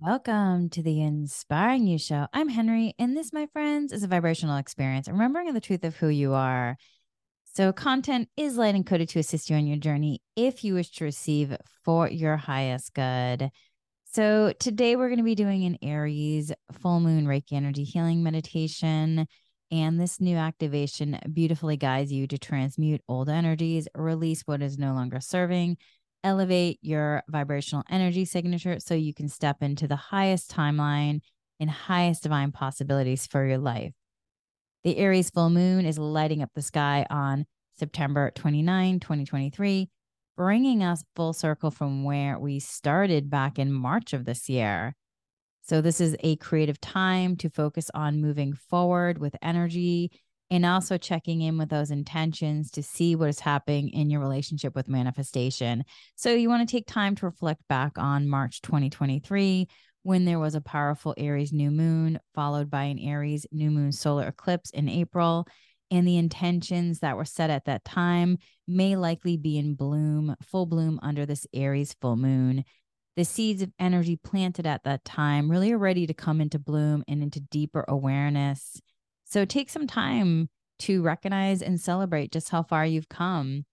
Welcome to the Inspiring You Show. I'm Henry, and this, my friends, is a vibrational experience, remembering the truth of who you are. So, content is light and coded to assist you on your journey if you wish to receive for your highest good. So, today we're going to be doing an Aries full moon Reiki energy healing meditation. And this new activation beautifully guides you to transmute old energies, release what is no longer serving, elevate your vibrational energy signature so you can step into the highest timeline and highest divine possibilities for your life. The Aries full moon is lighting up the sky on September 29, 2023, bringing us full circle from where we started back in March of this year. So, this is a creative time to focus on moving forward with energy and also checking in with those intentions to see what is happening in your relationship with manifestation. So, you want to take time to reflect back on March 2023 when there was a powerful Aries new moon, followed by an Aries new moon solar eclipse in April. And the intentions that were set at that time may likely be in bloom, full bloom under this Aries full moon. The seeds of energy planted at that time really are ready to come into bloom and into deeper awareness so take some time to recognize and celebrate just how far you've come.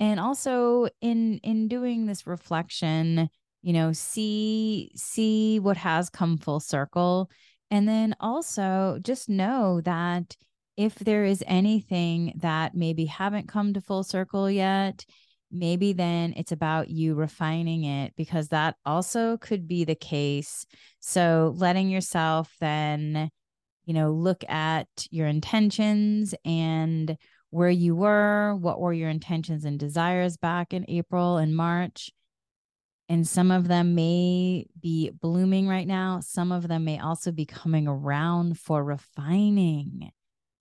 And also in in doing this reflection, you know, see see what has come full circle and then also just know that if there is anything that maybe haven't come to full circle yet, maybe then it's about you refining it because that also could be the case. So letting yourself then you know, look at your intentions and where you were, what were your intentions and desires back in April and March. And some of them may be blooming right now. Some of them may also be coming around for refining.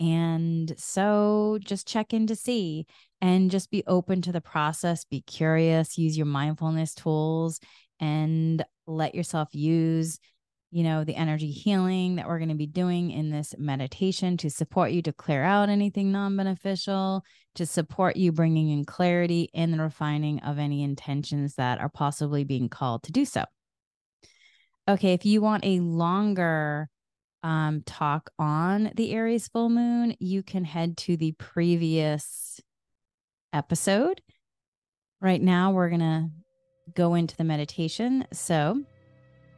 And so just check in to see and just be open to the process, be curious, use your mindfulness tools, and let yourself use you know, the energy healing that we're going to be doing in this meditation to support you to clear out anything non beneficial, to support you bringing in clarity in the refining of any intentions that are possibly being called to do so. Okay, if you want a longer um, talk on the Aries full moon, you can head to the previous episode. Right now, we're going to go into the meditation. So,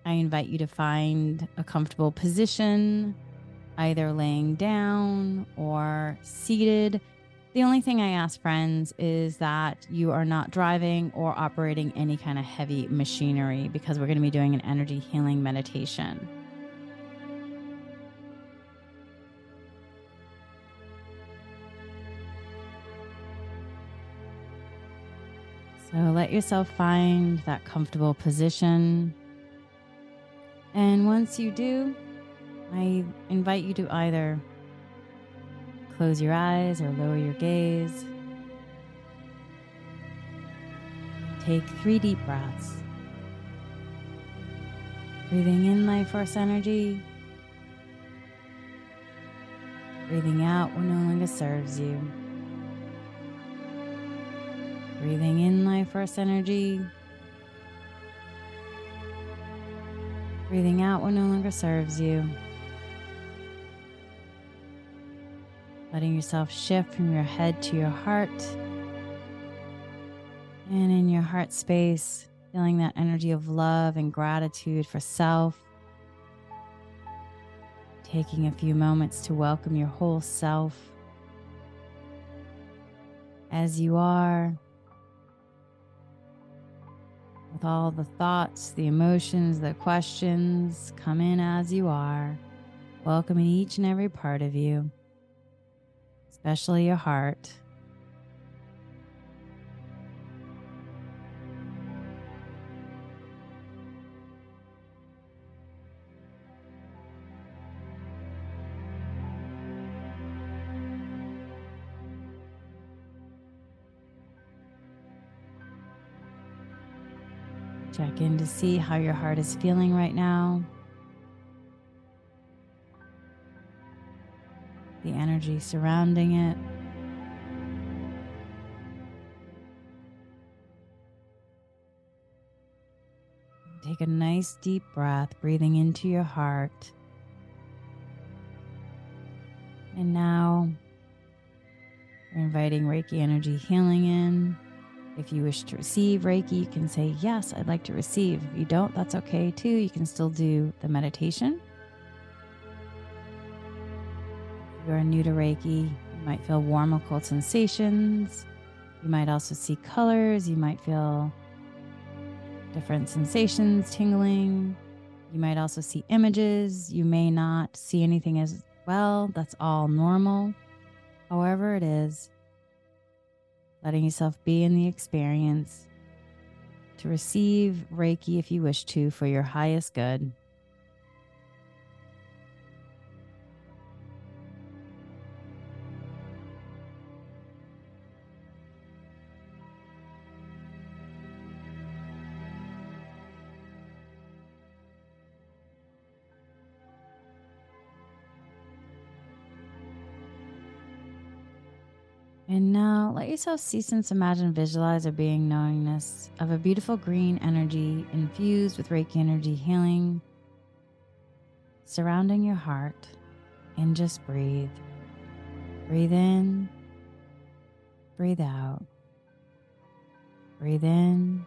I invite you to find a comfortable position, either laying down or seated. The only thing I ask friends is that you are not driving or operating any kind of heavy machinery because we're going to be doing an energy healing meditation. So let yourself find that comfortable position. And once you do, I invite you to either close your eyes or lower your gaze. Take three deep breaths. Breathing in life force energy. Breathing out what no longer serves you. Breathing in life force energy. Breathing out what no longer serves you. Letting yourself shift from your head to your heart. And in your heart space, feeling that energy of love and gratitude for self. Taking a few moments to welcome your whole self as you are with all the thoughts, the emotions, the questions. Come in as you are, welcoming each and every part of you, especially your heart. Check in to see how your heart is feeling right now. The energy surrounding it. Take a nice deep breath, breathing into your heart. And now we're inviting Reiki energy healing in. If you wish to receive Reiki, you can say, Yes, I'd like to receive. If you don't, that's okay too. You can still do the meditation. If you are new to Reiki, you might feel warm occult sensations. You might also see colors. You might feel different sensations, tingling. You might also see images. You may not see anything as well. That's all normal. However, it is, letting yourself be in the experience to receive Reiki if you wish to for your highest good. And now let yourself see, sense, imagine, visualize a being knowingness of a beautiful green energy infused with Reiki energy healing surrounding your heart. And just breathe. Breathe in, breathe out. Breathe in,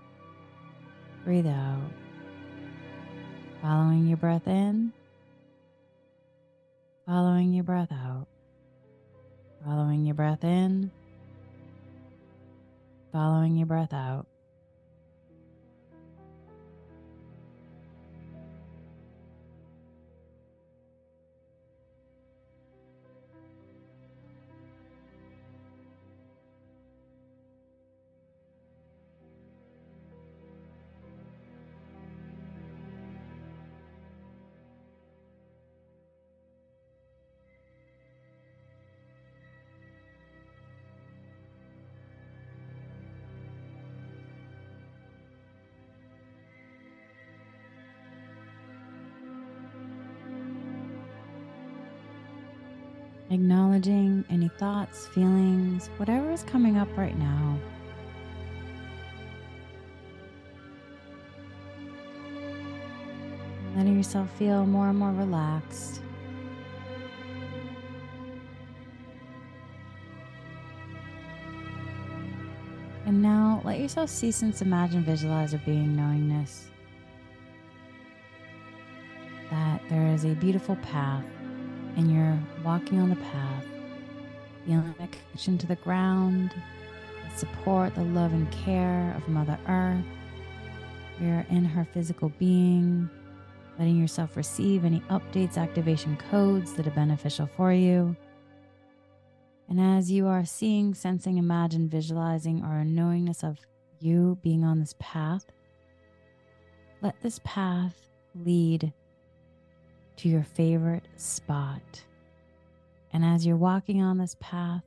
breathe out. Following your breath in, following your breath out. Following your breath in, following your breath out. Any thoughts, feelings, whatever is coming up right now. Letting yourself feel more and more relaxed. And now let yourself see, sense, imagine, visualize a being knowingness that there is a beautiful path and you're walking on the path, feeling connection to the ground, the support, the love, and care of Mother Earth. You're in her physical being, letting yourself receive any updates, activation codes that are beneficial for you. And as you are seeing, sensing, imagine, visualizing, or a knowingness of you being on this path, let this path lead to your favorite spot. And as you're walking on this path,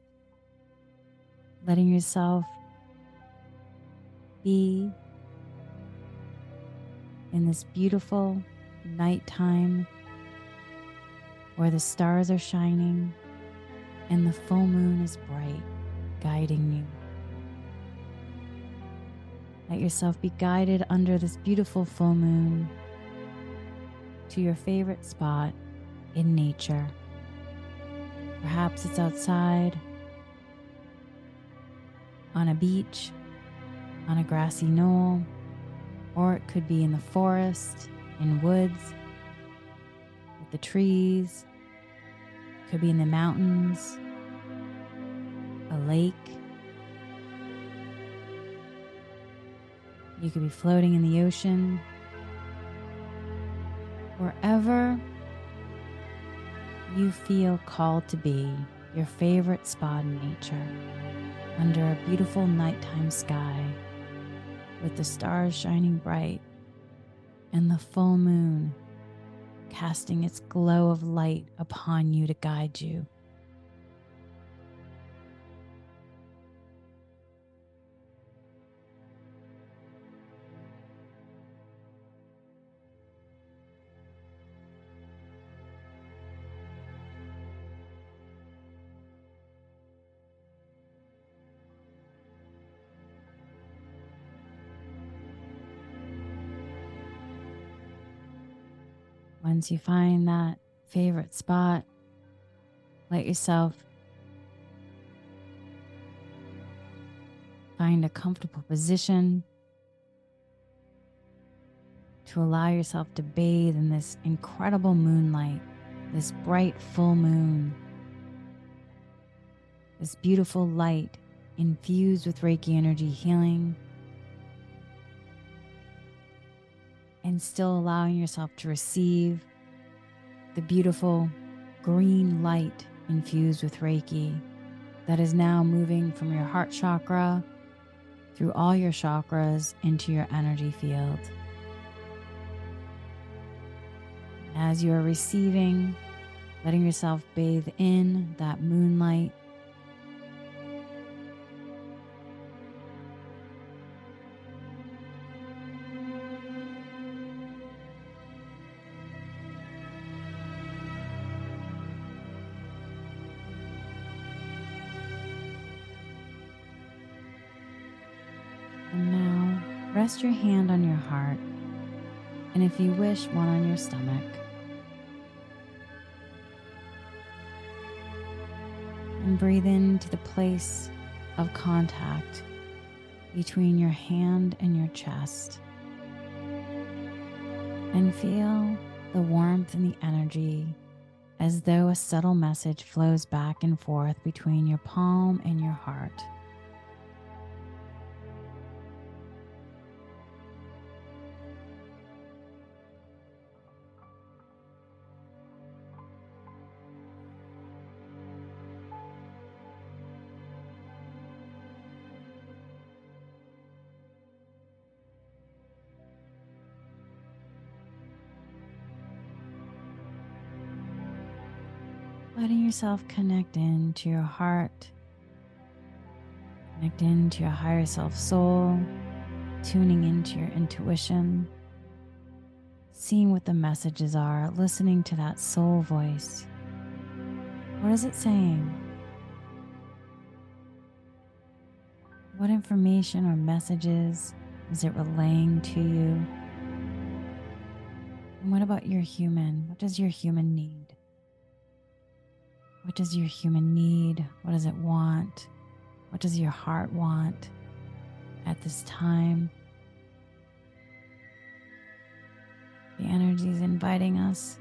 letting yourself be in this beautiful nighttime where the stars are shining and the full moon is bright, guiding you. Let yourself be guided under this beautiful full moon to your favorite spot in nature. Perhaps it's outside, on a beach, on a grassy knoll, or it could be in the forest, in woods, with the trees, it could be in the mountains, a lake. You could be floating in the ocean, wherever you feel called to be your favorite spot in nature under a beautiful nighttime sky with the stars shining bright and the full moon casting its glow of light upon you to guide you. Once you find that favorite spot, let yourself find a comfortable position to allow yourself to bathe in this incredible moonlight, this bright full moon, this beautiful light infused with Reiki energy healing, and still allowing yourself to receive the beautiful green light infused with Reiki that is now moving from your heart chakra through all your chakras into your energy field. As you are receiving, letting yourself bathe in that moonlight. Rest your hand on your heart, and if you wish, one on your stomach. and breathe into the place of contact between your hand and your chest. And feel the warmth and the energy as though a subtle message flows back and forth between your palm and your heart. Yourself connect into your heart, connect into your higher self soul, tuning into your intuition, seeing what the messages are, listening to that soul voice. What is it saying? What information or messages is it relaying to you? And what about your human? What does your human need? What does your human need? What does it want? What does your heart want at this time? The energy is inviting us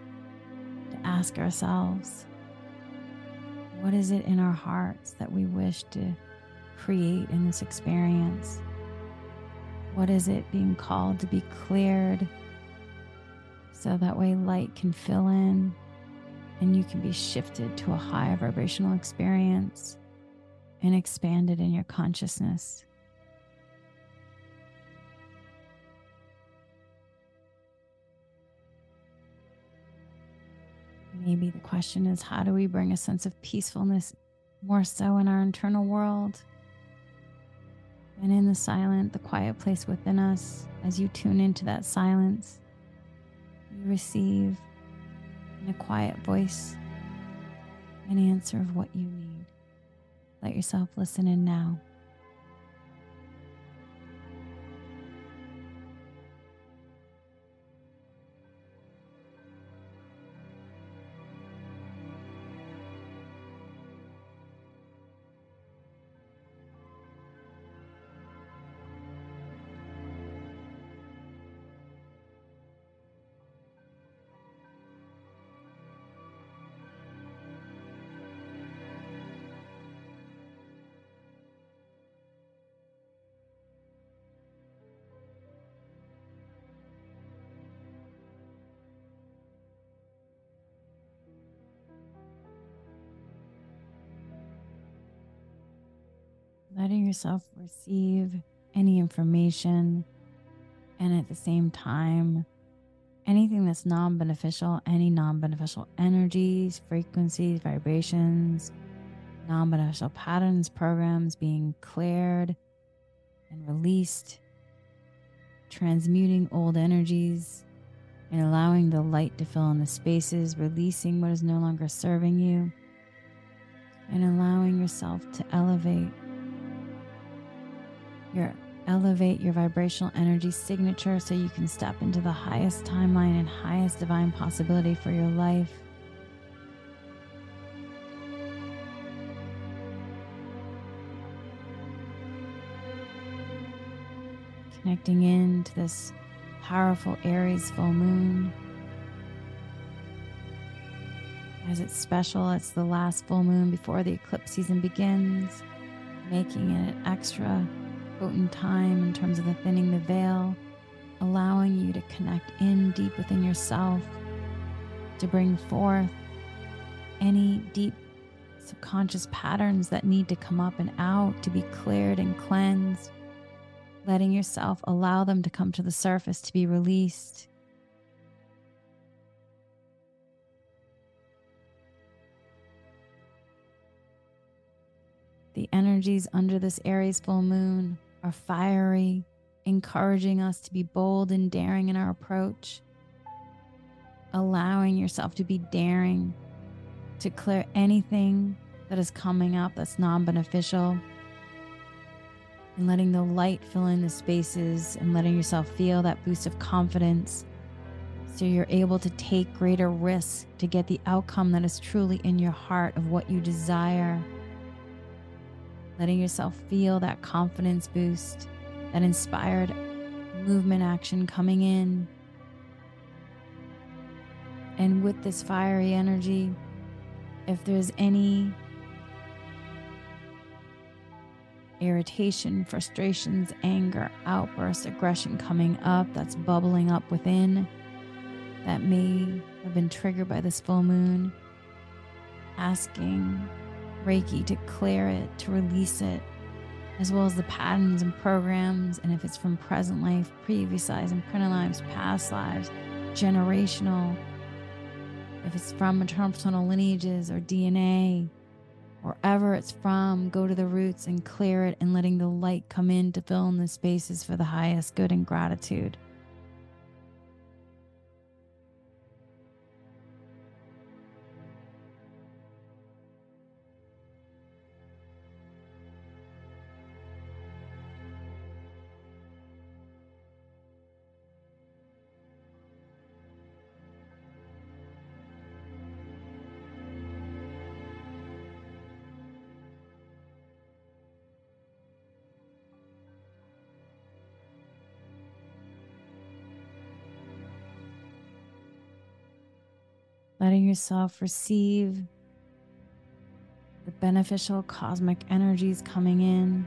to ask ourselves what is it in our hearts that we wish to create in this experience? What is it being called to be cleared so that way light can fill in and you can be shifted to a higher vibrational experience and expanded in your consciousness. Maybe the question is how do we bring a sense of peacefulness more so in our internal world? And in the silent, the quiet place within us, as you tune into that silence, you receive in a quiet voice an answer of what you need. Let yourself listen in now. Letting yourself receive any information and at the same time anything that's non-beneficial any non-beneficial energies frequencies vibrations non-beneficial patterns programs being cleared and released transmuting old energies and allowing the light to fill in the spaces releasing what is no longer serving you and allowing yourself to elevate your elevate your vibrational energy signature so you can step into the highest timeline and highest divine possibility for your life. Connecting into this powerful Aries full moon. As it's special, it's the last full moon before the eclipse season begins, making it extra potent time in terms of the thinning the veil, allowing you to connect in deep within yourself to bring forth any deep subconscious patterns that need to come up and out to be cleared and cleansed, letting yourself allow them to come to the surface to be released. The energies under this Aries full moon are fiery, encouraging us to be bold and daring in our approach, allowing yourself to be daring to clear anything that is coming up that's non beneficial, and letting the light fill in the spaces and letting yourself feel that boost of confidence so you're able to take greater risks to get the outcome that is truly in your heart of what you desire letting yourself feel that confidence boost, that inspired movement action coming in. And with this fiery energy, if there's any irritation, frustrations, anger, outbursts, aggression coming up that's bubbling up within that may have been triggered by this full moon, asking Reiki to clear it, to release it, as well as the patterns and programs, and if it's from present life, previous lives, and printed lives, past lives, generational, if it's from maternal lineages or DNA, wherever it's from, go to the roots and clear it and letting the light come in to fill in the spaces for the highest good and gratitude. Yourself receive the beneficial cosmic energies coming in.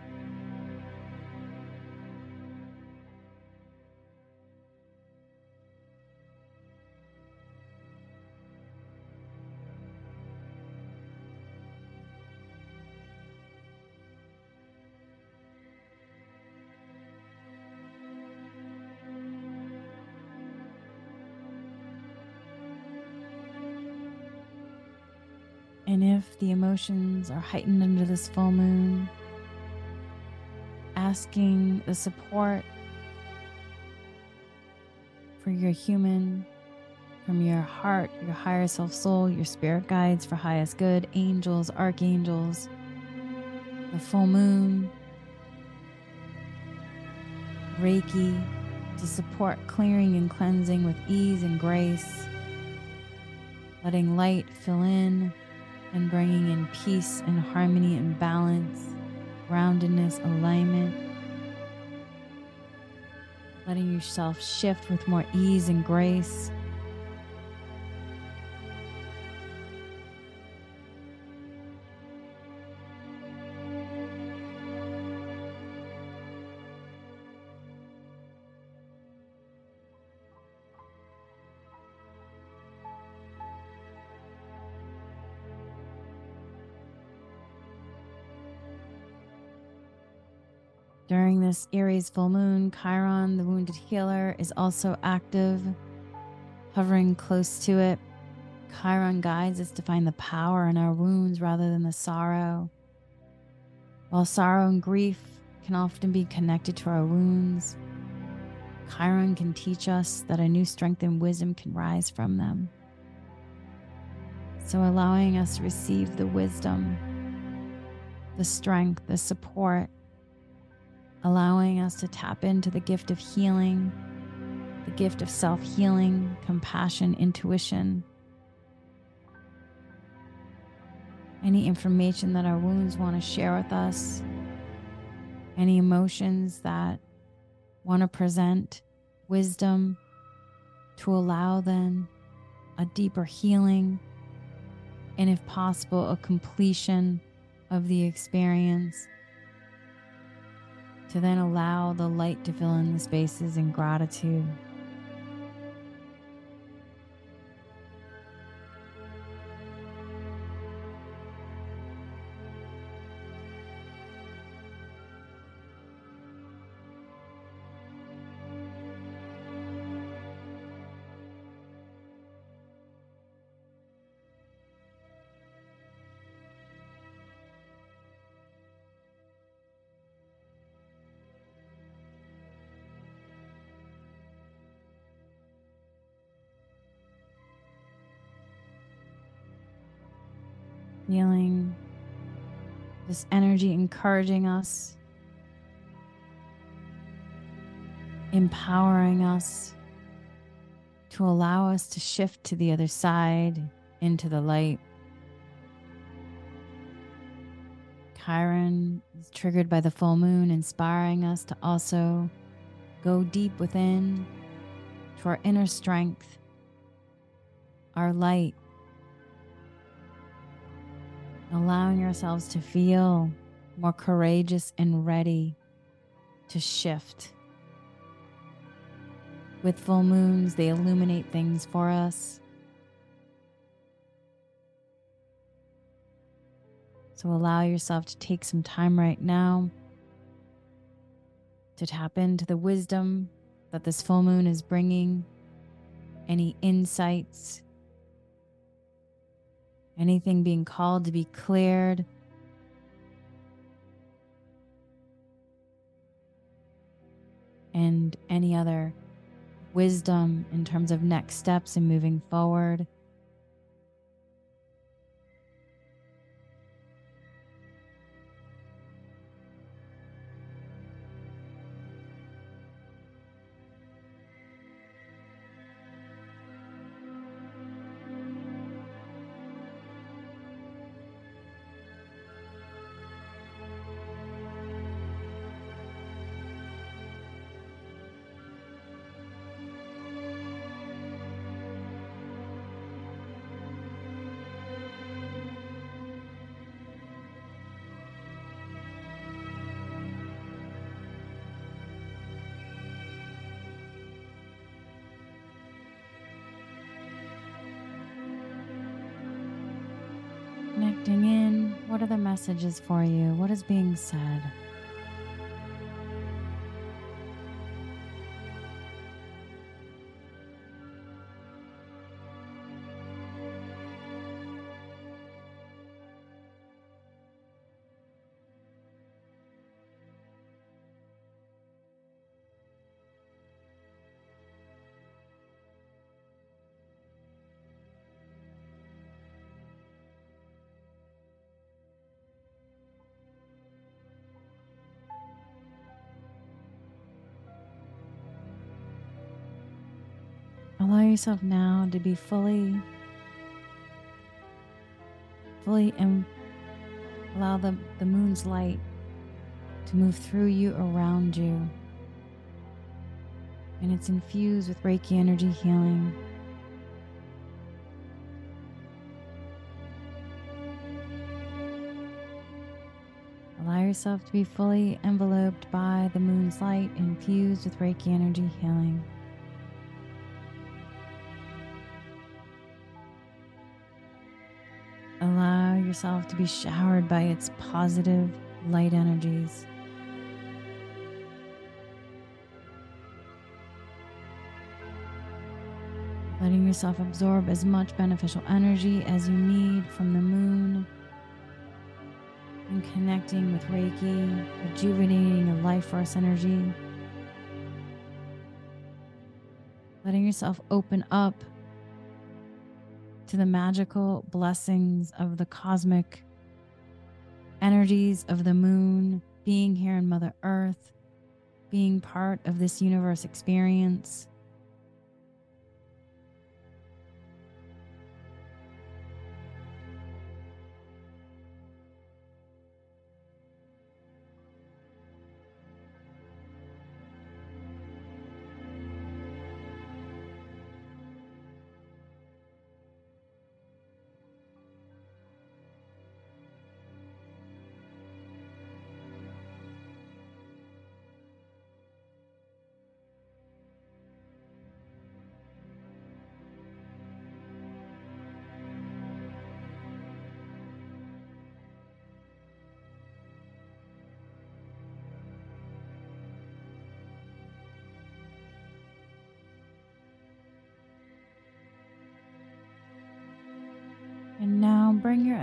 Emotions are heightened under this full moon, asking the support for your human, from your heart, your higher self soul, your spirit guides for highest good, angels, archangels, the full moon, Reiki to support clearing and cleansing with ease and grace, letting light fill in and bringing in peace and harmony and balance, groundedness, alignment. Letting yourself shift with more ease and grace. This Aries full moon, Chiron, the wounded healer, is also active, hovering close to it. Chiron guides us to find the power in our wounds rather than the sorrow. While sorrow and grief can often be connected to our wounds, Chiron can teach us that a new strength and wisdom can rise from them. So, allowing us to receive the wisdom, the strength, the support allowing us to tap into the gift of healing, the gift of self healing, compassion, intuition. Any information that our wounds want to share with us, any emotions that want to present wisdom to allow then a deeper healing and, if possible, a completion of the experience to then allow the light to fill in the spaces in gratitude. Energy encouraging us, empowering us to allow us to shift to the other side into the light. Chiron is triggered by the full moon, inspiring us to also go deep within to our inner strength, our light, allowing ourselves to feel more courageous and ready to shift. With full moons, they illuminate things for us. So allow yourself to take some time right now to tap into the wisdom that this full moon is bringing, any insights, anything being called to be cleared. And any other wisdom in terms of next steps and moving forward. Connecting in, what are the messages for you? What is being said? Yourself now to be fully, fully, and allow the, the moon's light to move through you, around you. And it's infused with Reiki energy healing. Allow yourself to be fully enveloped by the moon's light, infused with Reiki energy healing. Yourself to be showered by its positive light energies. Letting yourself absorb as much beneficial energy as you need from the moon and connecting with Reiki, rejuvenating the life force energy. Letting yourself open up to the magical blessings of the cosmic energies of the moon being here in Mother Earth, being part of this universe experience.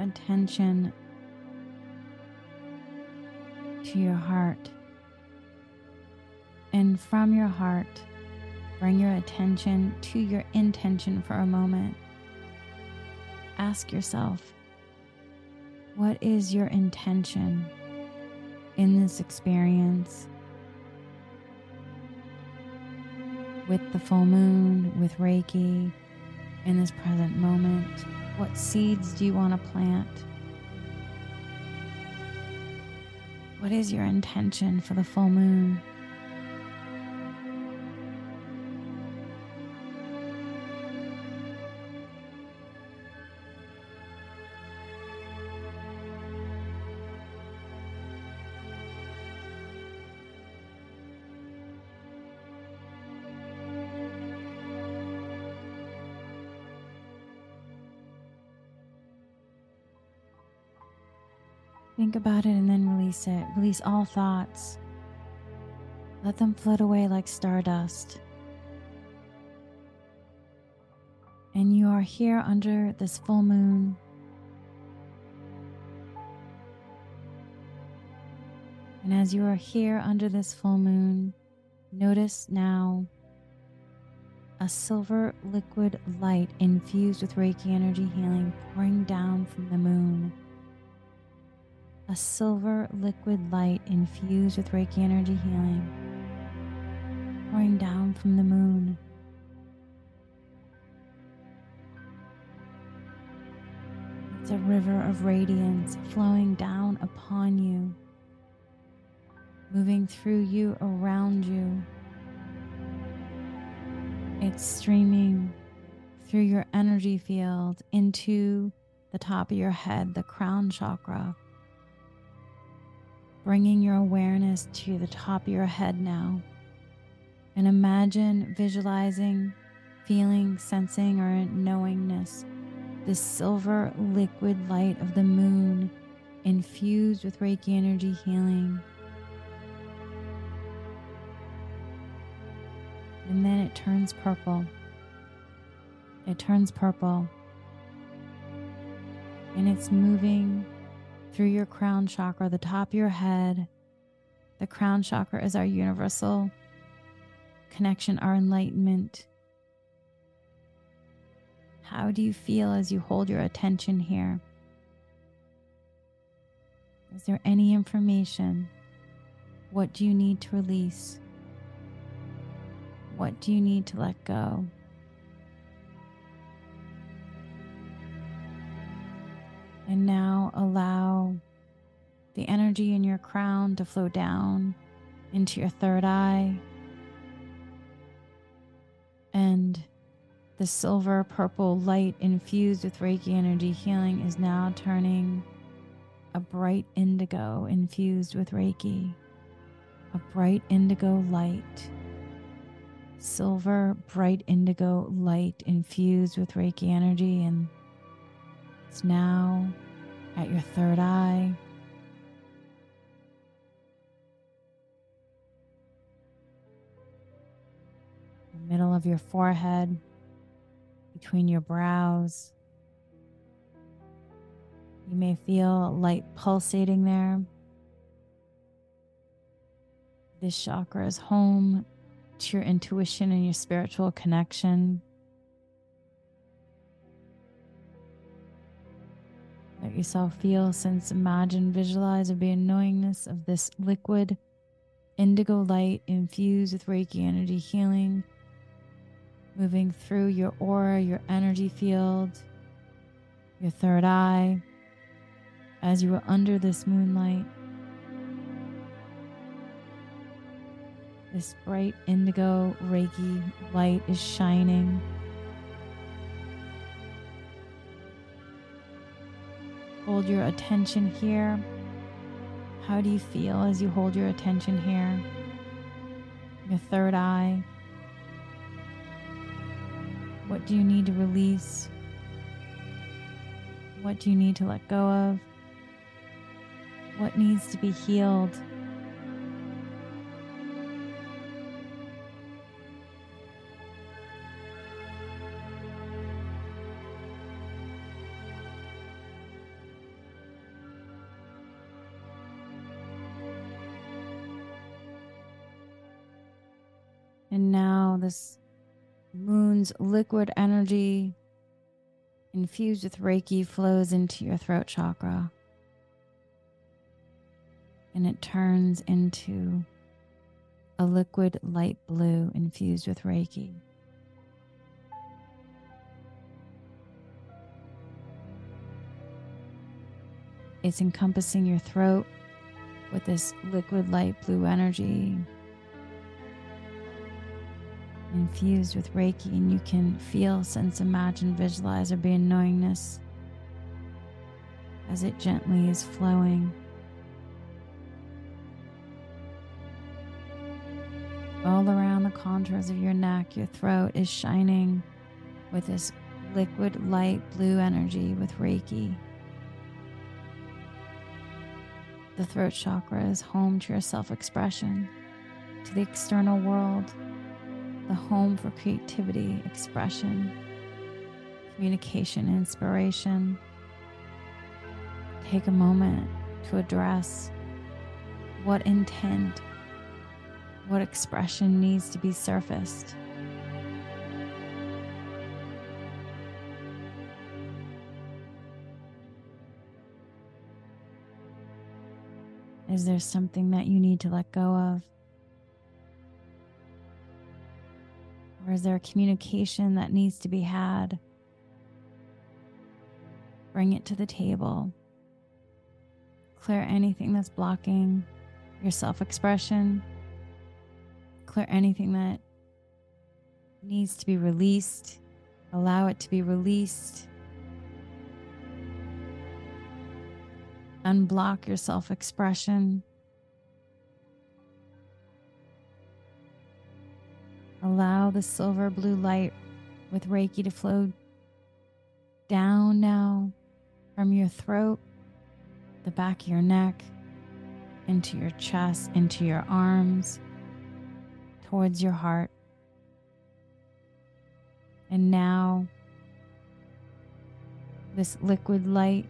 Attention to your heart. And from your heart, bring your attention to your intention for a moment. Ask yourself, what is your intention in this experience? With the full moon, with Reiki, in this present moment. What seeds do you want to plant? What is your intention for the full moon? Think about it and then release it. Release all thoughts. Let them float away like stardust. And you are here under this full moon. And as you are here under this full moon, notice now a silver liquid light infused with Reiki energy healing pouring down from the moon a silver liquid light infused with Reiki energy healing, pouring down from the moon. It's a river of radiance flowing down upon you, moving through you, around you. It's streaming through your energy field into the top of your head, the crown chakra bringing your awareness to the top of your head now. And imagine visualizing, feeling, sensing, or knowingness the silver liquid light of the moon infused with Reiki energy healing. And then it turns purple. It turns purple. And it's moving through your crown chakra, the top of your head. The crown chakra is our universal connection, our enlightenment. How do you feel as you hold your attention here? Is there any information? What do you need to release? What do you need to let go? And now allow the energy in your crown to flow down into your third eye. And the silver purple light infused with Reiki energy healing is now turning a bright indigo infused with Reiki, a bright indigo light, silver bright indigo light infused with Reiki energy and it's now at your third eye. The middle of your forehead, between your brows. You may feel light pulsating there. This chakra is home to your intuition and your spiritual connection. Let yourself feel, sense, imagine, visualize, or be knowingness of this liquid indigo light infused with Reiki energy healing, moving through your aura, your energy field, your third eye, as you are under this moonlight. This bright indigo Reiki light is shining. Hold your attention here. How do you feel as you hold your attention here? Your third eye. What do you need to release? What do you need to let go of? What needs to be healed? Moon's liquid energy infused with Reiki flows into your throat chakra. And it turns into a liquid light blue infused with Reiki. It's encompassing your throat with this liquid light blue energy infused with Reiki, and you can feel, sense, imagine, visualize, or be in knowingness as it gently is flowing. All around the contours of your neck, your throat is shining with this liquid light blue energy with Reiki. The throat chakra is home to your self expression, to the external world the home for creativity, expression, communication, inspiration. Take a moment to address what intent, what expression needs to be surfaced. Is there something that you need to let go of? Is there a communication that needs to be had? Bring it to the table. Clear anything that's blocking your self expression. Clear anything that needs to be released. Allow it to be released. Unblock your self expression. Allow the silver blue light with Reiki to flow down now from your throat, the back of your neck, into your chest, into your arms, towards your heart. And now, this liquid light,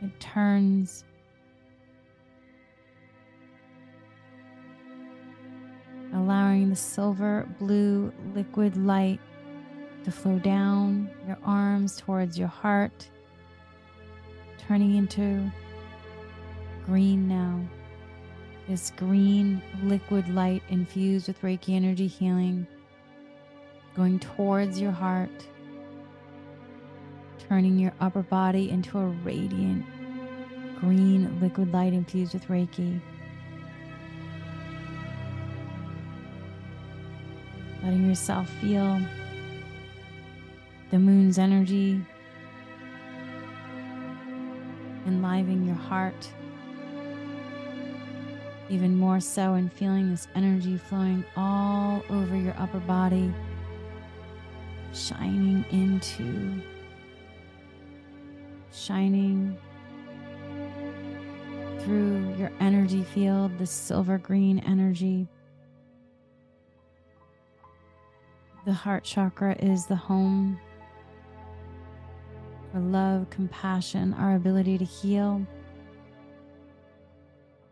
it turns allowing the silver blue liquid light to flow down your arms towards your heart, turning into green now. This green liquid light infused with Reiki energy healing, going towards your heart, turning your upper body into a radiant green liquid light infused with Reiki. Letting yourself feel the moon's energy enlivening your heart even more so and feeling this energy flowing all over your upper body shining into shining through your energy field the silver green energy The heart chakra is the home for love, compassion, our ability to heal.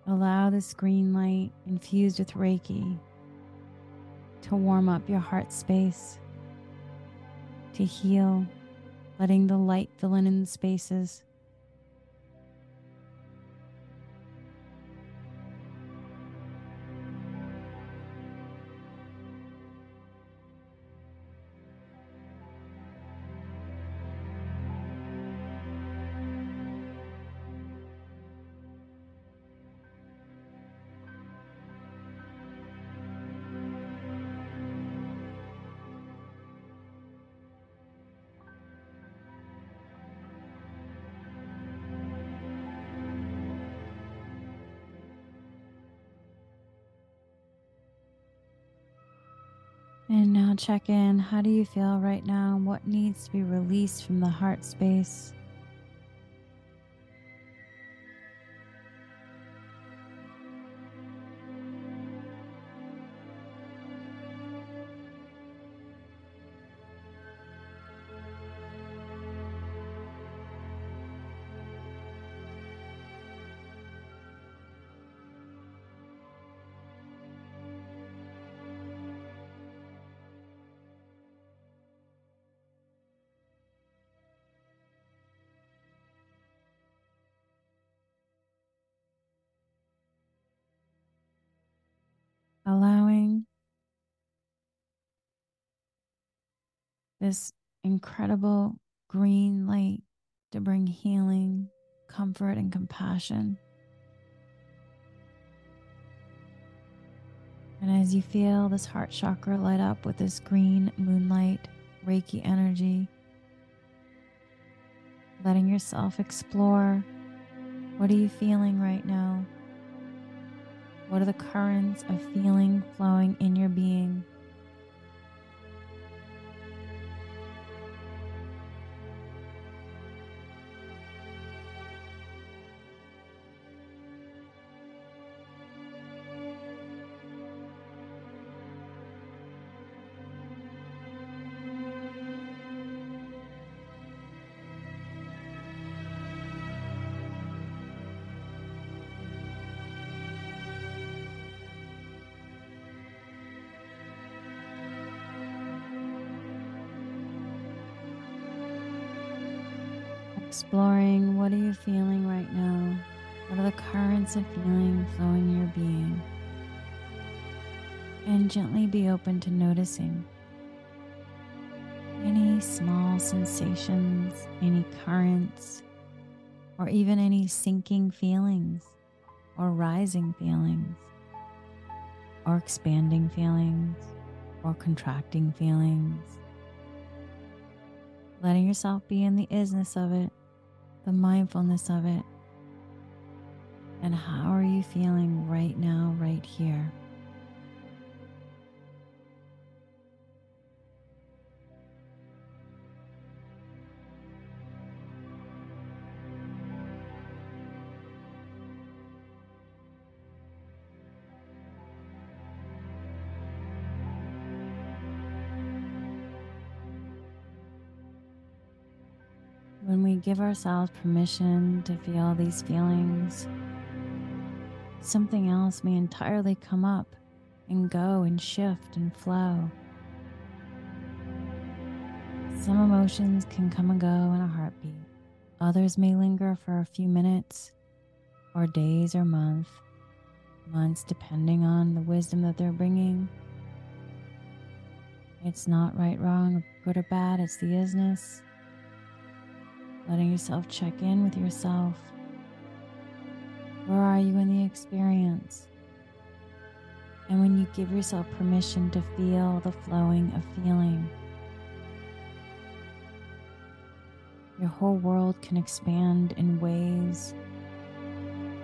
Allow this green light infused with Reiki to warm up your heart space, to heal, letting the light fill in in the spaces. And now check in. How do you feel right now? What needs to be released from the heart space? This incredible green light to bring healing, comfort, and compassion. And as you feel this heart chakra light up with this green moonlight, Reiki energy, letting yourself explore what are you feeling right now? What are the currents of feeling flowing in your being? Exploring what are you feeling right now? What are the currents of feeling flowing in your being? And gently be open to noticing any small sensations, any currents, or even any sinking feelings, or rising feelings, or expanding feelings, or contracting feelings. Letting yourself be in the isness of it the mindfulness of it. And how are you feeling right now, right here? When we give ourselves permission to feel these feelings, something else may entirely come up and go and shift and flow. Some emotions can come and go in a heartbeat. Others may linger for a few minutes or days or months, months depending on the wisdom that they're bringing. It's not right, wrong, good or bad, it's the isness letting yourself check in with yourself. Where are you in the experience? And when you give yourself permission to feel the flowing of feeling, your whole world can expand in ways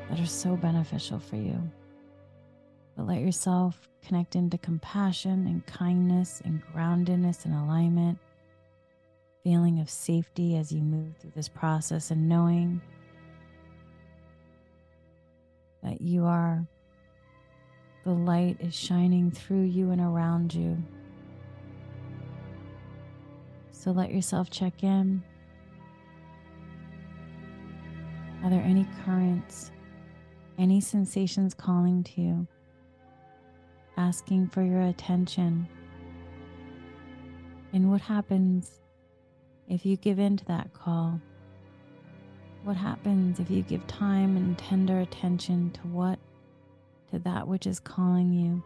that are so beneficial for you. But let yourself connect into compassion and kindness and groundedness and alignment feeling of safety as you move through this process and knowing that you are, the light is shining through you and around you. So let yourself check in. Are there any currents, any sensations calling to you, asking for your attention? And what happens if you give in to that call? What happens if you give time and tender attention to what, to that which is calling you?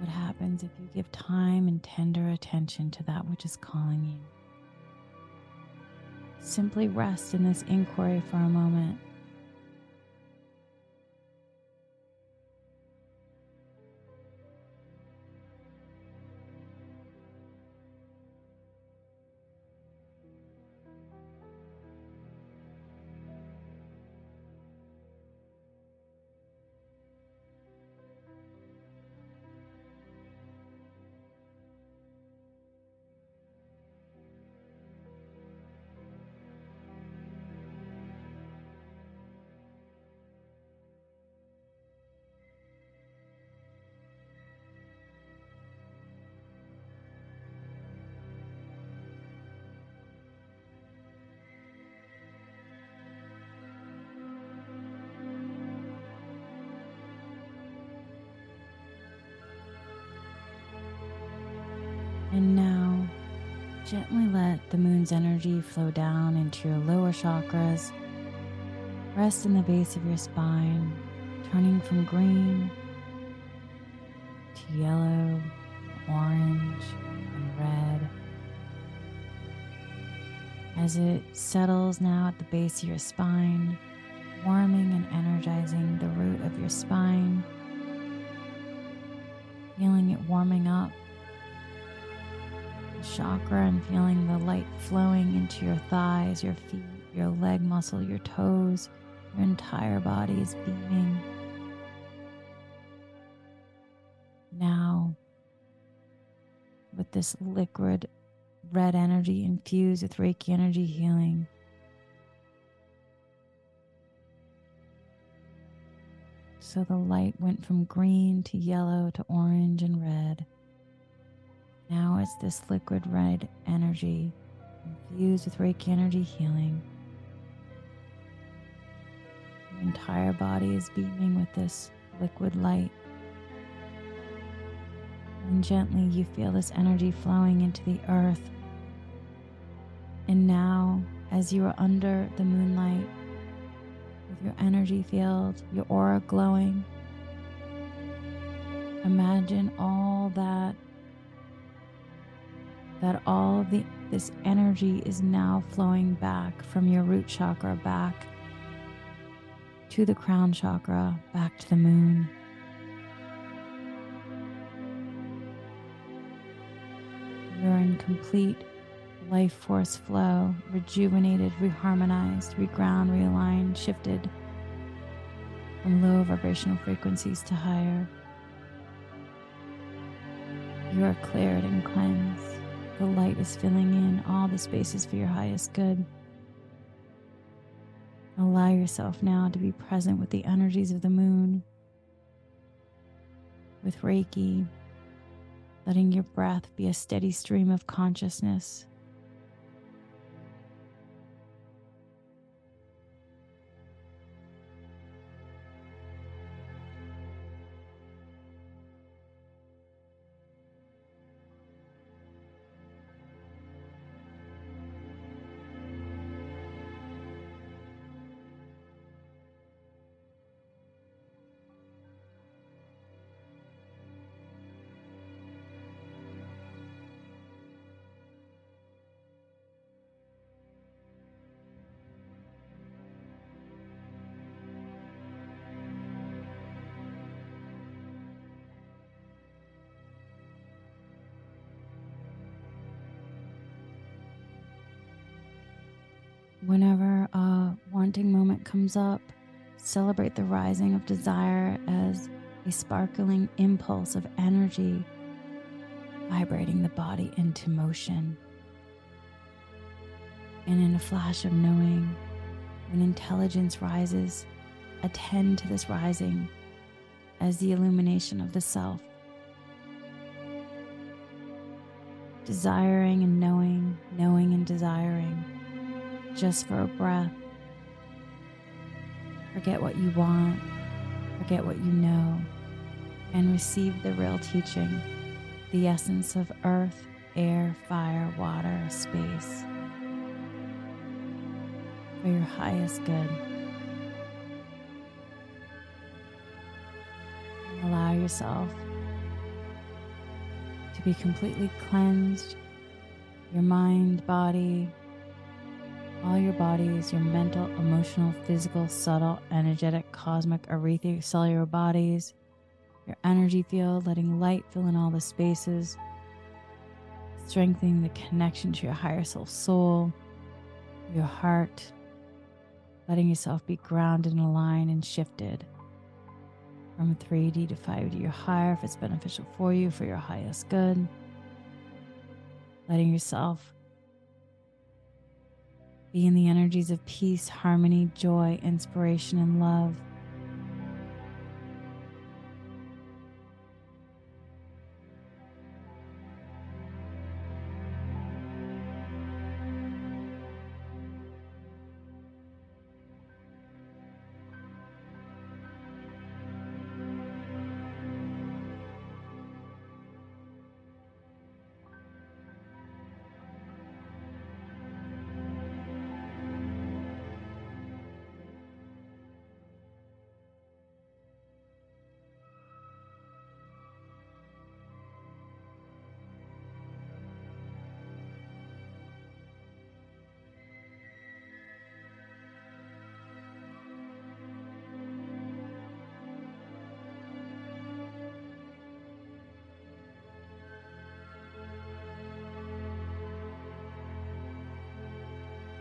What happens if you give time and tender attention to that which is calling you? Simply rest in this inquiry for a moment. The moon's energy flow down into your lower chakras. Rest in the base of your spine, turning from green to yellow, orange, and red. As it settles now at the base of your spine, warming and energizing the root of your spine, feeling it warming up chakra and feeling the light flowing into your thighs, your feet, your leg muscle, your toes, your entire body is beaming. Now, with this liquid red energy infused with Reiki energy healing. So the light went from green to yellow to orange and red. Now it's this liquid red energy infused with Reiki energy healing. Your entire body is beaming with this liquid light. And gently you feel this energy flowing into the earth. And now, as you are under the moonlight, with your energy field, your aura glowing, imagine all that that all the this energy is now flowing back from your root chakra back to the crown chakra, back to the moon. You're in complete life force flow, rejuvenated, reharmonized, reground, realigned, shifted from low vibrational frequencies to higher. You are cleared and cleansed. The light is filling in all the spaces for your highest good. Allow yourself now to be present with the energies of the moon, with Reiki, letting your breath be a steady stream of consciousness comes up, celebrate the rising of desire as a sparkling impulse of energy vibrating the body into motion. And in a flash of knowing, when intelligence rises, attend to this rising as the illumination of the self. Desiring and knowing, knowing and desiring just for a breath. Forget what you want, forget what you know, and receive the real teaching, the essence of earth, air, fire, water, space, for your highest good. Allow yourself to be completely cleansed, your mind, body, all your bodies, your mental, emotional, physical, subtle, energetic, cosmic, etheric, cellular bodies, your energy field, letting light fill in all the spaces, strengthening the connection to your higher self soul, your heart, letting yourself be grounded and aligned and shifted. From 3D to 5D or higher if it's beneficial for you, for your highest good. Letting yourself be in the energies of peace, harmony, joy, inspiration, and love.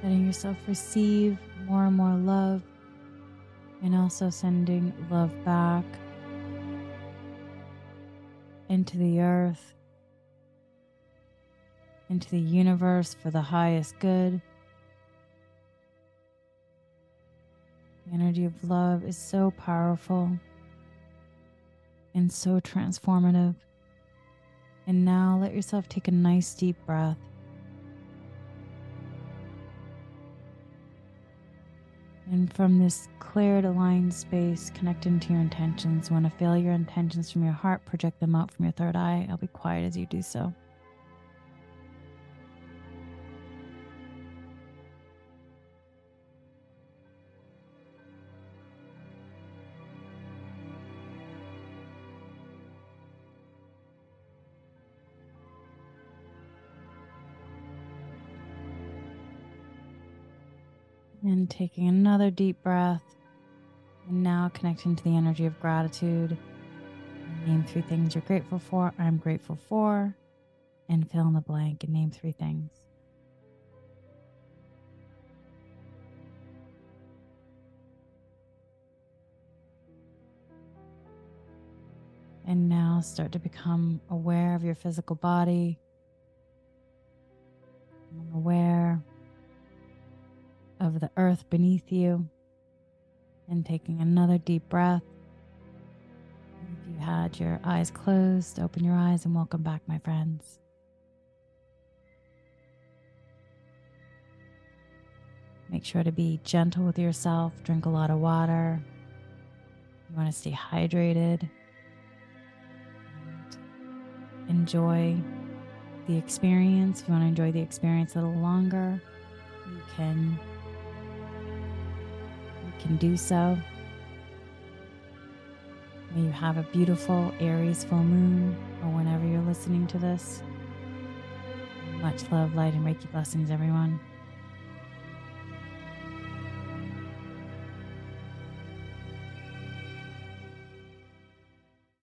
Letting yourself receive more and more love, and also sending love back into the earth, into the universe for the highest good. The energy of love is so powerful and so transformative. And now let yourself take a nice deep breath. And from this cleared, aligned space, connect into your intentions. You want to feel your intentions from your heart, project them out from your third eye. I'll be quiet as you do so. And taking another deep breath. And now connecting to the energy of gratitude. Name three things you're grateful for. I'm grateful for. And fill in the blank and name three things. And now start to become aware of your physical body, the earth beneath you and taking another deep breath. If you had your eyes closed, open your eyes and welcome back, my friends. Make sure to be gentle with yourself, drink a lot of water. You want to stay hydrated. enjoy the experience. If you want to enjoy the experience a little longer, you can can do so. May you have a beautiful Aries full moon or whenever you're listening to this. Much love, light, and Reiki blessings, everyone.